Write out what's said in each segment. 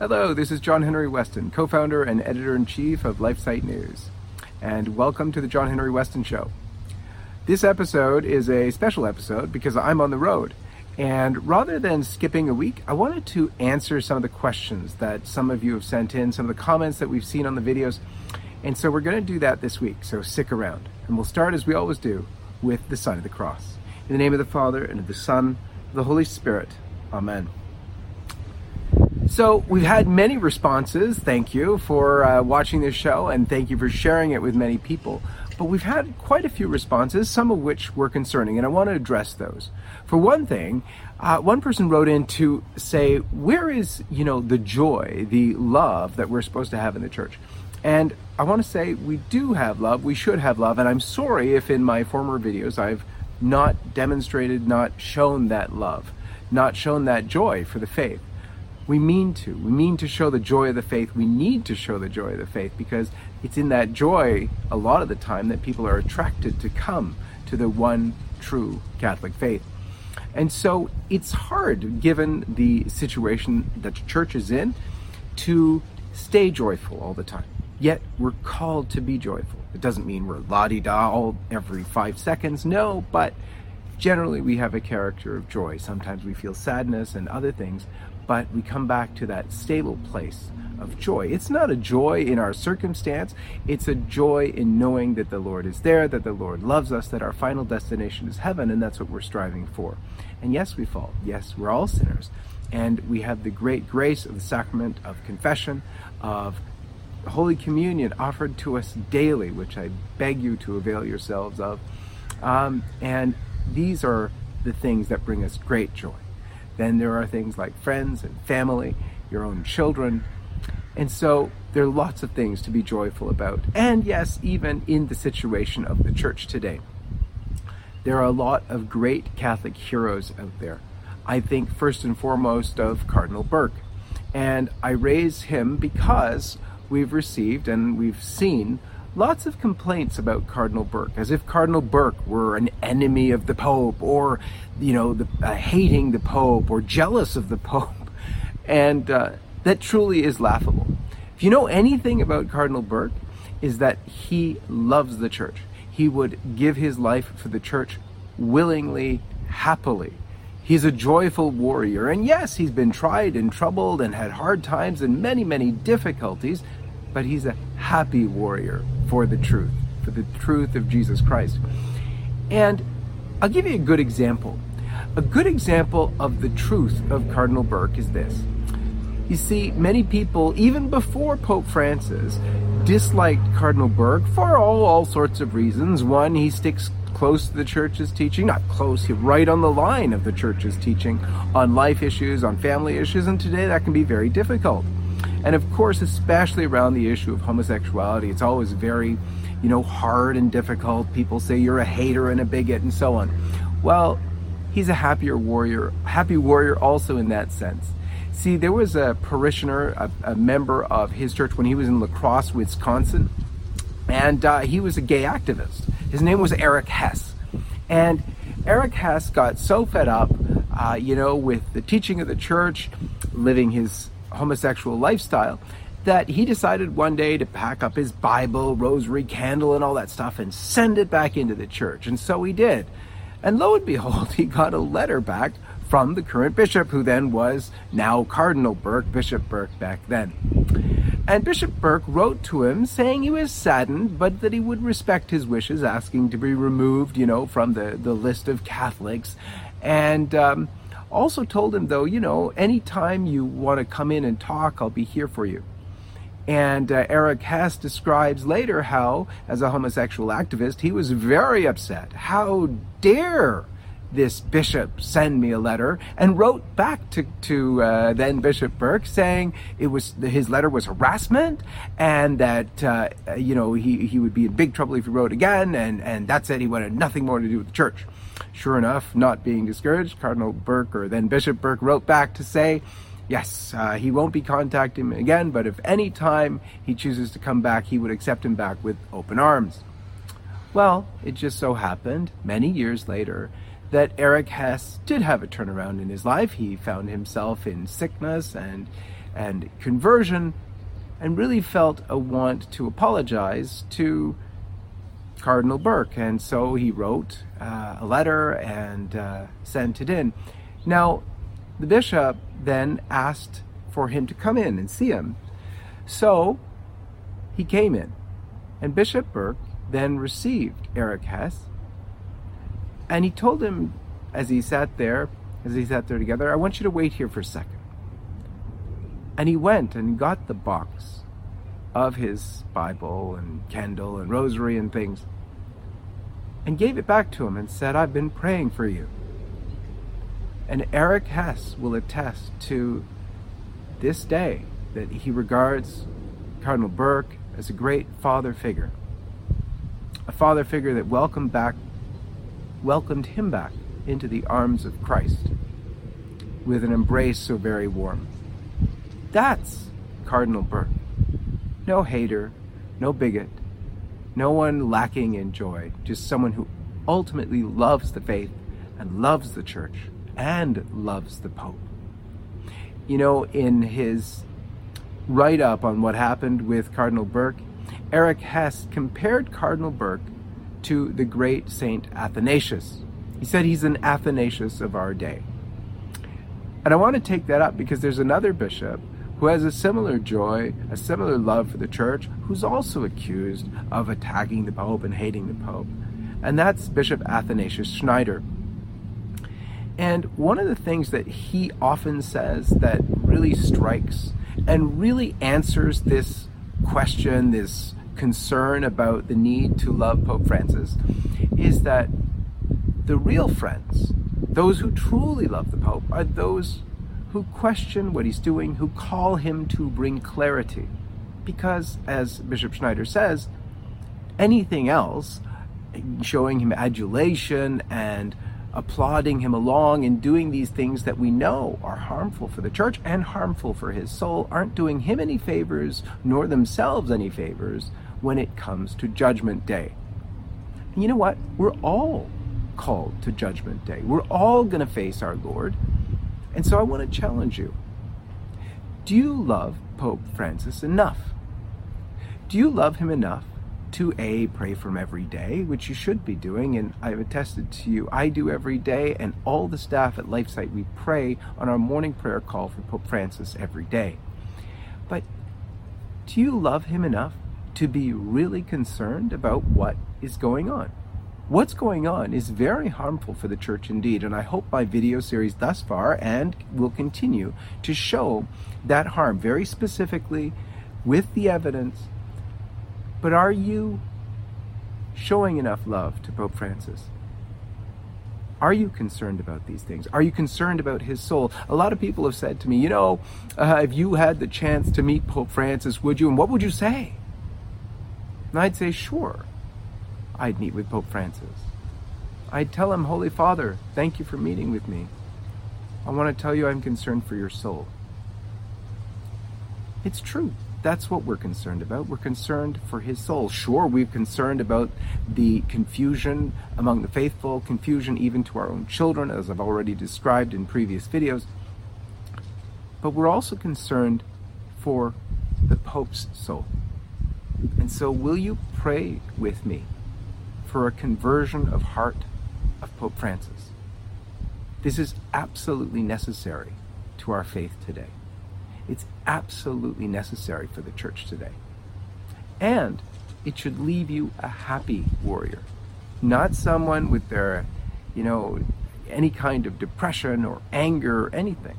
Hello, this is John Henry Westen, co founder and editor in chief of LifeSite News, and welcome to the John Henry Westen Show. This episode is a special episode because I'm on the road, and rather than skipping a week, I wanted to answer some of the questions that some of you have sent in, some of the comments that we've seen on the videos, and so we're going to do that this week, so stick around. And we'll start as we always do with the sign of the cross. In the name of the Father, and of the Son, of the Holy Spirit. Amen. So we've had many responses. Thank you for uh, watching this show and thank you for sharing it with many people. But we've had quite a few responses, some of which were concerning, and I want to address those. For one thing, uh, one person wrote in to say, "Where is you know the joy, the love that we're supposed to have in the church?" And I want to say we do have love. We should have love, and I'm sorry if in my former videos I've not demonstrated, not shown that love, not shown that joy for the faith we mean to. We mean to show the joy of the faith. We need to show the joy of the faith because it's in that joy a lot of the time that people are attracted to come to the one true Catholic faith. And so it's hard, given the situation that the church is in, to stay joyful all the time. Yet we're called to be joyful. It doesn't mean we're la di da all every five seconds, no, but generally we have a character of joy. Sometimes we feel sadness and other things, but we come back to that stable place of joy. It's not a joy in our circumstance, it's a joy in knowing that the Lord is there, that the Lord loves us, that our final destination is heaven, and that's what we're striving for. And yes, we fall. Yes, we're all sinners. And we have the great grace of the sacrament of confession, of Holy Communion offered to us daily, which I beg you to avail yourselves of. Um, and these are the things that bring us great joy. Then there are things like friends and family, your own children. And so there are lots of things to be joyful about. And yes, even in the situation of the church today, there are a lot of great Catholic heroes out there. I think first and foremost of Cardinal Burke. And I raise him because we've received and we've seen lots of complaints about Cardinal Burke, as if Cardinal Burke were an enemy of the Pope, or you know, the, uh, hating the Pope, or jealous of the Pope, and uh, that truly is laughable. If you know anything about Cardinal Burke, is that he loves the Church. He would give his life for the Church willingly, happily. He's a joyful warrior, and yes, he's been tried and troubled and had hard times and many, many difficulties, but he's a happy warrior for the truth, for the truth of Jesus Christ. And I'll give you a good example. A good example of the truth of Cardinal Burke is this. You see, many people, even before Pope Francis, disliked Cardinal Burke for all, all sorts of reasons. One, he sticks close to the church's teaching, not close, right on the line of the church's teaching on life issues, on family issues, and today that can be very difficult. And of course, especially around the issue of homosexuality, it's always very, you know, hard and difficult. People say you're a hater and a bigot and so on. Well, he's a happier warrior, happy warrior also in that sense. See, there was a parishioner, a, a member of his church when he was in La Crosse, Wisconsin, and uh, he was a gay activist. His name was Eric Hess. And Eric Hess got so fed up, uh, you know, with the teaching of the church, living his homosexual lifestyle that he decided one day to pack up his Bible, rosary, candle, and all that stuff and send it back into the church. And so he did. And lo and behold, he got a letter back from the current bishop, who then was now Cardinal Burke, Bishop Burke back then. And Bishop Burke wrote to him saying he was saddened, but that he would respect his wishes, asking to be removed, you know, from the, the list of Catholics. And um, also told him, though, you know, anytime you want to come in and talk, I'll be here for you. And uh, Eric Hess describes later how, as a homosexual activist, he was very upset. How dare this bishop send me a letter and wrote back to, to uh, then Bishop Burke saying it was his letter was harassment and that uh, you know he, he would be in big trouble if he wrote again and, and that's it he wanted nothing more to do with the church. Sure enough, not being discouraged, Cardinal Burke or then Bishop Burke wrote back to say, yes, uh, he won't be contacting him again, but if any time he chooses to come back, he would accept him back with open arms. Well, it just so happened, many years later, that Eric Hess did have a turnaround in his life. He found himself in sickness and and conversion, and really felt a want to apologize to Cardinal Burke. And so he wrote uh, a letter and uh, sent it in. Now, the bishop then asked for him to come in and see him. So he came in, and Bishop Burke then received Eric Hess, and he told him as he sat there, as he sat there together, I want you to wait here for a second. And he went and got the box of his Bible and candle and rosary and things and gave it back to him and said, I've been praying for you. And Eric Hess will attest to this day that he regards Cardinal Burke as a great father figure. A father figure that welcomed back welcomed him back into the arms of Christ with an embrace so very warm. That's Cardinal Burke. No hater, no bigot, no one lacking in joy, just someone who ultimately loves the faith and loves the church and loves the Pope. You know, in his write up on what happened with Cardinal Burke, Eric Hess compared Cardinal Burke to the great Saint Athanasius. He said he's an Athanasius of our day. And I want to take that up because there's another bishop who has a similar joy, a similar love for the church, who's also accused of attacking the Pope and hating the Pope. And that's Bishop Athanasius Schneider. And one of the things that he often says that really strikes and really answers this question, this concern about the need to love Pope Francis, is that the real friends, those who truly love the Pope, are those who question what he's doing, who call him to bring clarity. Because, as Bishop Schneider says, anything else, showing him adulation and applauding him along and doing these things that we know are harmful for the church and harmful for his soul, aren't doing him any favors nor themselves any favors when it comes to Judgment Day. And you know what? We're all called to Judgment Day. We're all going to face our Lord. And so I want to challenge you. Do you love Pope Francis enough? Do you love him enough to A, pray from every day, which you should be doing, and I've attested to you, I do every day, and all the staff at LifeSite, we pray on our morning prayer call for Pope Francis every day. But do you love him enough to be really concerned about what is going on? What's going on is very harmful for the church indeed, and I hope my video series thus far and will continue to show that harm very specifically with the evidence. But are you showing enough love to Pope Francis? Are you concerned about these things? Are you concerned about his soul? A lot of people have said to me, you know, uh, if you had the chance to meet Pope Francis, would you? And what would you say? And I'd say, sure. I'd meet with Pope Francis. I'd tell him, Holy Father, thank you for meeting with me. I want to tell you I'm concerned for your soul. It's true. That's what we're concerned about. We're concerned for his soul. Sure, we're concerned about the confusion among the faithful, confusion even to our own children, as I've already described in previous videos. But we're also concerned for the Pope's soul. And so, will you pray with me for a conversion of heart of Pope Francis. This is absolutely necessary to our faith today. It's absolutely necessary for the church today. And it should leave you a happy warrior, not someone with their, you know, any kind of depression or anger or anything,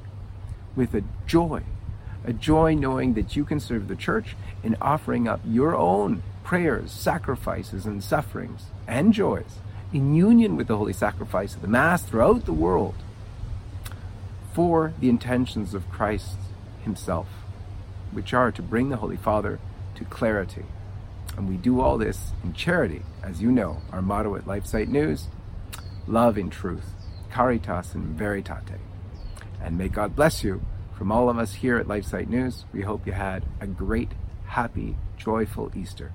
with a joy, a joy knowing that you can serve the church in offering up your own prayers, sacrifices, and sufferings and joys in union with the holy sacrifice of the Mass throughout the world for the intentions of Christ Himself, which are to bring the Holy Father to clarity. And we do all this in charity, as you know, our motto at LifeSite News love in truth, caritas in veritate. And may God bless you. From all of us here at LifeSite News, we hope you had a great, happy, joyful Easter.